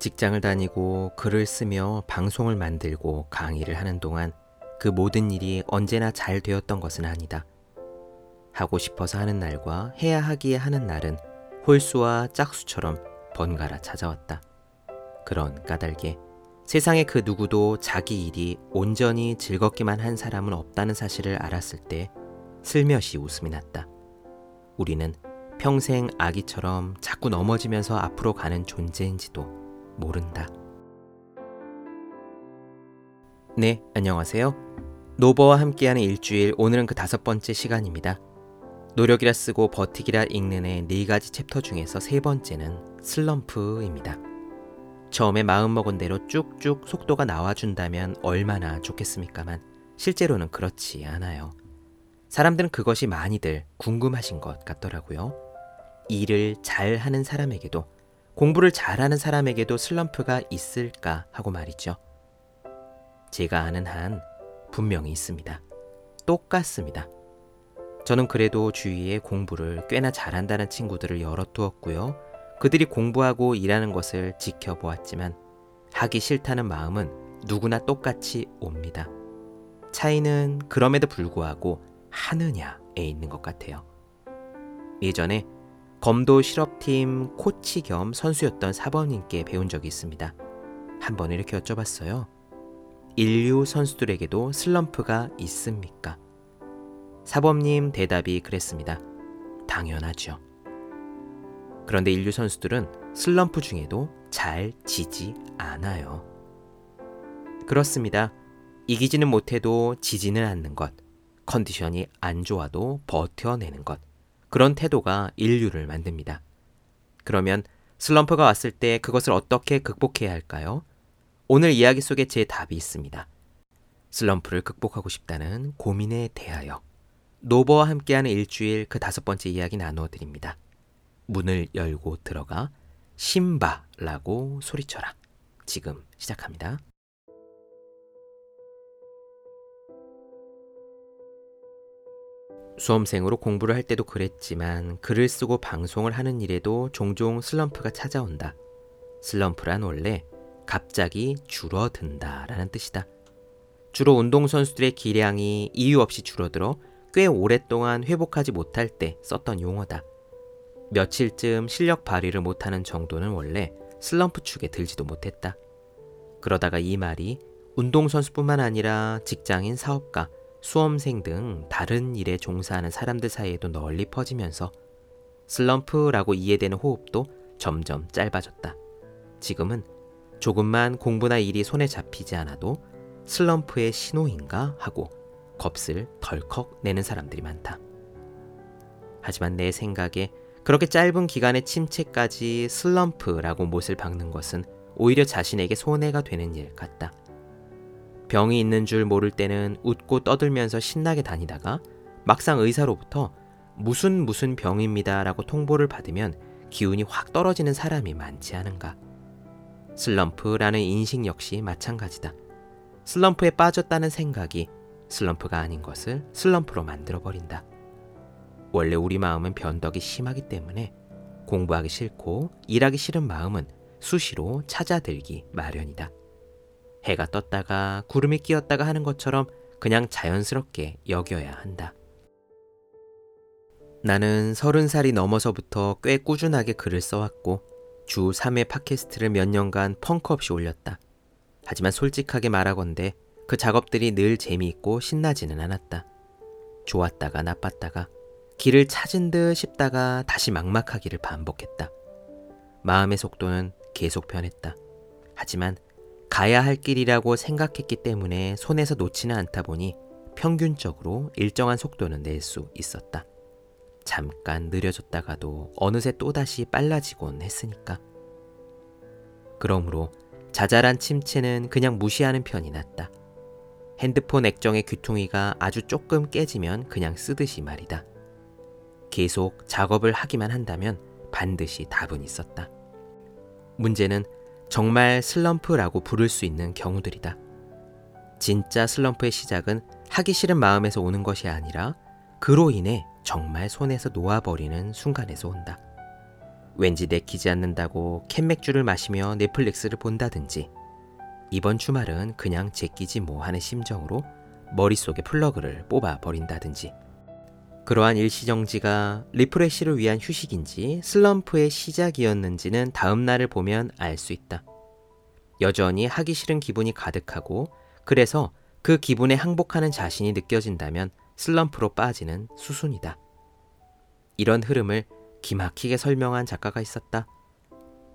직장을 다니고 글을 쓰며 방송을 만들고 강의를 하는 동안 그 모든 일이 언제나 잘 되었던 것은 아니다. 하고 싶어서 하는 날과 해야 하기에 하는 날은 홀수와 짝수처럼 번갈아 찾아왔다. 그런 까닭에 세상에 그 누구도 자기 일이 온전히 즐겁기만 한 사람은 없다는 사실을 알았을 때 슬며시 웃음이 났다. 우리는 평생 아기처럼 자꾸 넘어지면서 앞으로 가는 존재인지도 모른다. 네, 안녕하세요. 노버와 함께하는 일주일, 오늘은 그 다섯 번째 시간입니다. 노력이라 쓰고 버티기라 읽는의 네 가지 챕터 중에서 세 번째는 슬럼프입니다. 처음에 마음먹은 대로 쭉쭉 속도가 나와준다면 얼마나 좋겠습니까만 실제로는 그렇지 않아요. 사람들은 그것이 많이들 궁금하신 것 같더라고요. 일을 잘 하는 사람에게도 공부를 잘하는 사람에게도 슬럼프가 있을까 하고 말이죠. 제가 아는 한 분명히 있습니다. 똑같습니다. 저는 그래도 주위에 공부를 꽤나 잘한다는 친구들을 여러 두었고요. 그들이 공부하고 일하는 것을 지켜보았지만 하기 싫다는 마음은 누구나 똑같이 옵니다. 차이는 그럼에도 불구하고 하느냐에 있는 것 같아요. 예전에 검도 실업팀 코치 겸 선수였던 사범님께 배운 적이 있습니다. 한번 이렇게 여쭤봤어요. 인류 선수들에게도 슬럼프가 있습니까? 사범님 대답이 그랬습니다. 당연하죠. 그런데 인류 선수들은 슬럼프 중에도 잘 지지 않아요. 그렇습니다. 이기지는 못해도 지지는 않는 것, 컨디션이 안 좋아도 버텨내는 것, 그런 태도가 인류를 만듭니다. 그러면 슬럼프가 왔을 때 그것을 어떻게 극복해야 할까요? 오늘 이야기 속에 제 답이 있습니다. 슬럼프를 극복하고 싶다는 고민에 대하여 노버와 함께하는 일주일 그 다섯 번째 이야기 나누어 드립니다. 문을 열고 들어가 심바라고 소리쳐라. 지금 시작합니다. 수험생으로 공부를 할 때도 그랬지만 글을 쓰고 방송을 하는 일에도 종종 슬럼프가 찾아온다. 슬럼프란 원래 갑자기 줄어든다 라는 뜻이다. 주로 운동선수들의 기량이 이유 없이 줄어들어 꽤 오랫동안 회복하지 못할 때 썼던 용어다. 며칠쯤 실력 발휘를 못하는 정도는 원래 슬럼프 축에 들지도 못했다. 그러다가 이 말이 운동선수뿐만 아니라 직장인 사업가, 수험생 등 다른 일에 종사하는 사람들 사이에도 널리 퍼지면서 슬럼프라고 이해되는 호흡도 점점 짧아졌다. 지금은 조금만 공부나 일이 손에 잡히지 않아도 슬럼프의 신호인가 하고 겁을 덜컥 내는 사람들이 많다. 하지만 내 생각에 그렇게 짧은 기간의 침체까지 슬럼프라고 못을 박는 것은 오히려 자신에게 손해가 되는 일 같다. 병이 있는 줄 모를 때는 웃고 떠들면서 신나게 다니다가 막상 의사로부터 무슨 무슨 병입니다 라고 통보를 받으면 기운이 확 떨어지는 사람이 많지 않은가. 슬럼프라는 인식 역시 마찬가지다. 슬럼프에 빠졌다는 생각이 슬럼프가 아닌 것을 슬럼프로 만들어버린다. 원래 우리 마음은 변덕이 심하기 때문에 공부하기 싫고 일하기 싫은 마음은 수시로 찾아들기 마련이다. 해가 떴다가 구름이 끼었다가 하는 것처럼 그냥 자연스럽게 여겨야 한다. 나는 서른 살이 넘어서부터 꽤 꾸준하게 글을 써왔고 주 3회 팟캐스트를 몇 년간 펑크 없이 올렸다. 하지만 솔직하게 말하건대 그 작업들이 늘 재미있고 신나지는 않았다. 좋았다가 나빴다가 길을 찾은 듯 싶다가 다시 막막하기를 반복했다. 마음의 속도는 계속 변했다. 하지만 가야 할 길이라고 생각했기 때문에 손에서 놓지는 않다 보니 평균적으로 일정한 속도는 낼 수 있었다. 잠깐 느려졌다가도 어느새 또다시 빨라지곤 했으니까. 그러므로 자잘한 침체는 그냥 무시하는 편이 낫다. 핸드폰 액정의 귀퉁이가 아주 조금 깨지면 그냥 쓰듯이 말이다. 계속 작업을 하기만 한다면 반드시 답은 있었다. 문제는 정말 슬럼프라고 부를 수 있는 경우들이다. 진짜 슬럼프의 시작은 하기 싫은 마음에서 오는 것이 아니라 그로 인해 정말 손에서 놓아버리는 순간에서 온다. 왠지 내키지 않는다고 캔맥주를 마시며 넷플릭스를 본다든지 이번 주말은 그냥 제끼지 뭐 하는 심정으로 머릿속에 플러그를 뽑아 버린다든지 그러한 일시정지가 refresh를 위한 휴식인지 슬럼프의 시작이었는지는 다음 날을 보면 알 수 있다. 여전히 하기 싫은 기분이 가득하고 그래서 그 기분에 항복하는 자신이 느껴진다면 슬럼프로 빠지는 수순이다. 이런 흐름을 기막히게 설명한 작가가 있었다.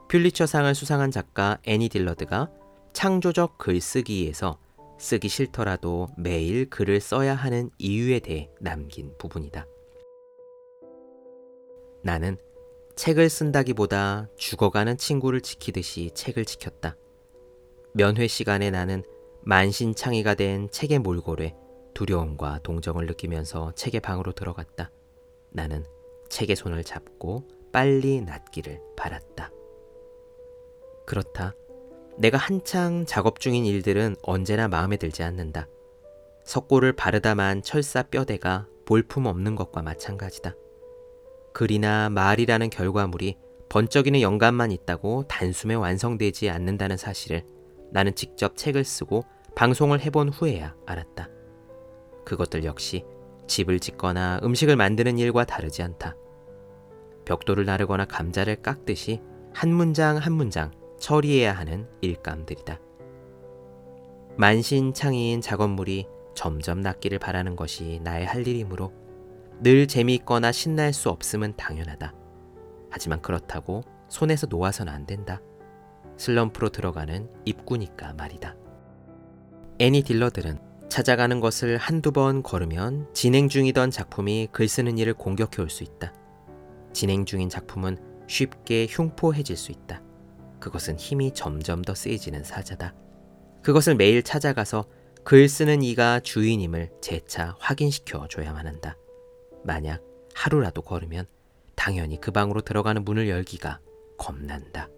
퓰리처상을 수상한 작가 애니 딜러드가 창조적 글쓰기에서 쓰기 싫더라도 매일 글을 써야 하는 이유에 대해 남긴 부분이다. 나는 책을 쓴다기보다 죽어가는 친구를 지키듯이 책을 지켰다. 면회 시간에 나는 만신창이가 된 책의 몰골에 두려움과 동정을 느끼면서 책의 방으로 들어갔다. 나는 책의 손을 잡고 빨리 낫기를 바랐다. 그렇다. 내가 한창 작업 중인 일들은 언제나 마음에 들지 않는다. 석고를 바르다만 철사 뼈대가 볼품 없는 것과 마찬가지다. 글이나 말이라는 결과물이 번쩍이는 영감만 있다고 단숨에 완성되지 않는다는 사실을 나는 직접 책을 쓰고 방송을 해본 후에야 알았다. 그것들 역시 집을 짓거나 음식을 만드는 일과 다르지 않다. 벽돌을 나르거나 감자를 깎듯이 한 문장 한 문장 처리해야 하는 일감들이다. 만신창이인 작업물이 점점 낫기를 바라는 것이 나의 할 일이므로 늘 재미있거나 신날 수 없음은 당연하다. 하지만 그렇다고 손에서 놓아선 안 된다. 슬럼프로 들어가는 입구니까 말이다. 애니 딜러들은 찾아가는 것을 한두 번 걸으면 진행 중이던 작품이 글 쓰는 일을 공격해 올 수 있다. 진행 중인 작품은 쉽게 흉포해질 수 있다. 그것은 힘이 점점 더 세지는 사자다. 그것을 매일 찾아가서 글 쓰는 이가 주인임을 재차 확인시켜 줘야만 한다. 만약 하루라도 걸으면 당연히 그 방으로 들어가는 문을 열기가 겁난다.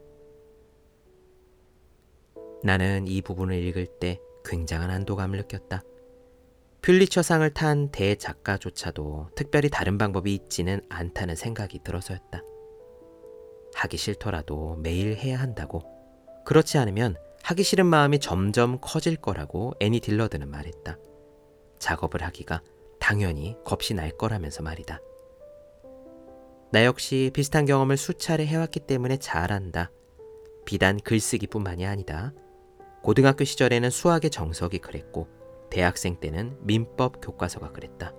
나는 이 부분을 읽을 때 굉장한 안도감을 느꼈다. 퓰리처상을 탄 대작가조차도 특별히 다른 방법이 있지는 않다는 생각이 들어서였다. 하기 싫더라도 매일 해야 한다고. 그렇지 않으면 하기 싫은 마음이 점점 커질 거라고 애니 딜러드는 말했다. 작업을 하기가 당연히 겁이 날 거라면서 말이다. 나 역시 비슷한 경험을 수차례 해왔기 때문에 잘 안다. 비단 글쓰기뿐만이 아니다. 고등학교 시절에는 수학의 정석이 그랬고, 대학생 때는 민법 교과서가 그랬다.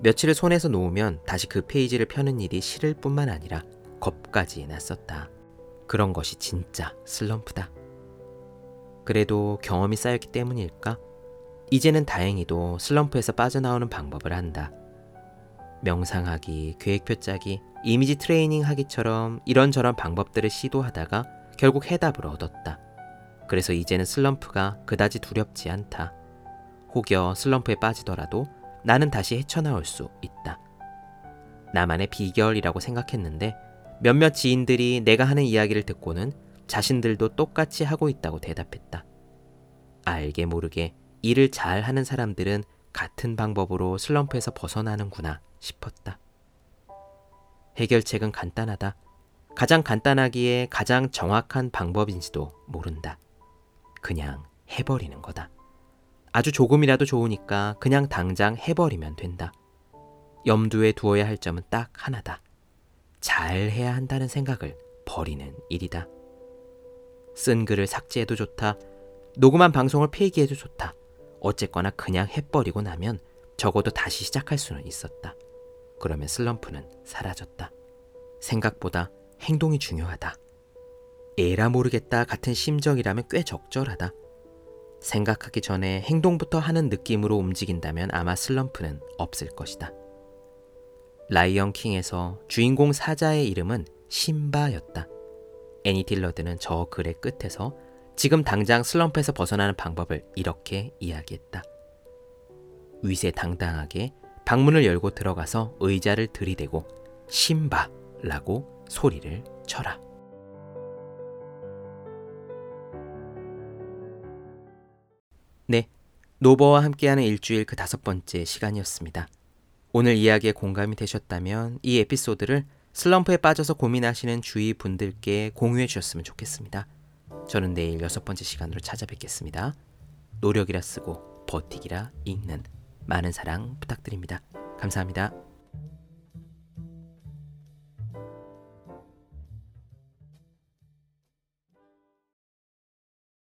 며칠을 손에서 놓으면 다시 그 페이지를 펴는 일이 싫을 뿐만 아니라 겁까지 났었다. 그런 것이 진짜 슬럼프다. 그래도 경험이 쌓였기 때문일까? 이제는 다행히도 슬럼프에서 빠져나오는 방법을 안다. 명상하기, 계획표 짜기, 이미지 트레이닝 하기처럼 이런저런 방법들을 시도하다가 결국 해답을 얻었다. 그래서 이제는 슬럼프가 그다지 두렵지 않다. 혹여 슬럼프에 빠지더라도 나는 다시 헤쳐나올 수 있다. 나만의 비결이라고 생각했는데 몇몇 지인들이 내가 하는 이야기를 듣고는 자신들도 똑같이 하고 있다고 대답했다. 알게 모르게 일을 잘 하는 사람들은 같은 방법으로 슬럼프에서 벗어나는구나 싶었다. 해결책은 간단하다. 가장 간단하기에 가장 정확한 방법인지도 모른다. 그냥 해버리는 거다. 아주 조금이라도 좋으니까 그냥 당장 해버리면 된다. 염두에 두어야 할 점은 딱 하나다. 잘 해야 한다는 생각을 버리는 일이다. 쓴 글을 삭제해도 좋다. 녹음한 방송을 폐기해도 좋다. 어쨌거나 그냥 해버리고 나면 적어도 다시 시작할 수는 있었다. 그러면 슬럼프는 사라졌다. 생각보다 행동이 중요하다. 에라 모르겠다 같은 심정이라면 꽤 적절하다. 생각하기 전에 행동부터 하는 느낌으로 움직인다면 아마 슬럼프는 없을 것이다. 라이언 킹에서 주인공 사자의 이름은 신바였다. 애니 딜러드는 저 글의 끝에서 지금 당장 슬럼프에서 벗어나는 방법을 이렇게 이야기했다. 위세당당하게 방문을 열고 들어가서 의자를 들이대고 신바라고 소리를 쳐라. 네, 노버와 함께하는 일주일 그 다섯 번째 시간이었습니다. 오늘 이야기에 공감이 되셨다면 이 에피소드를 슬럼프에 빠져서 고민하시는 주위 분들께 공유해 주셨으면 좋겠습니다. 저는 내일 여섯 번째 시간으로 찾아뵙겠습니다. 노력이라 쓰고 버티기라 읽는 많은 사랑 부탁드립니다. 감사합니다.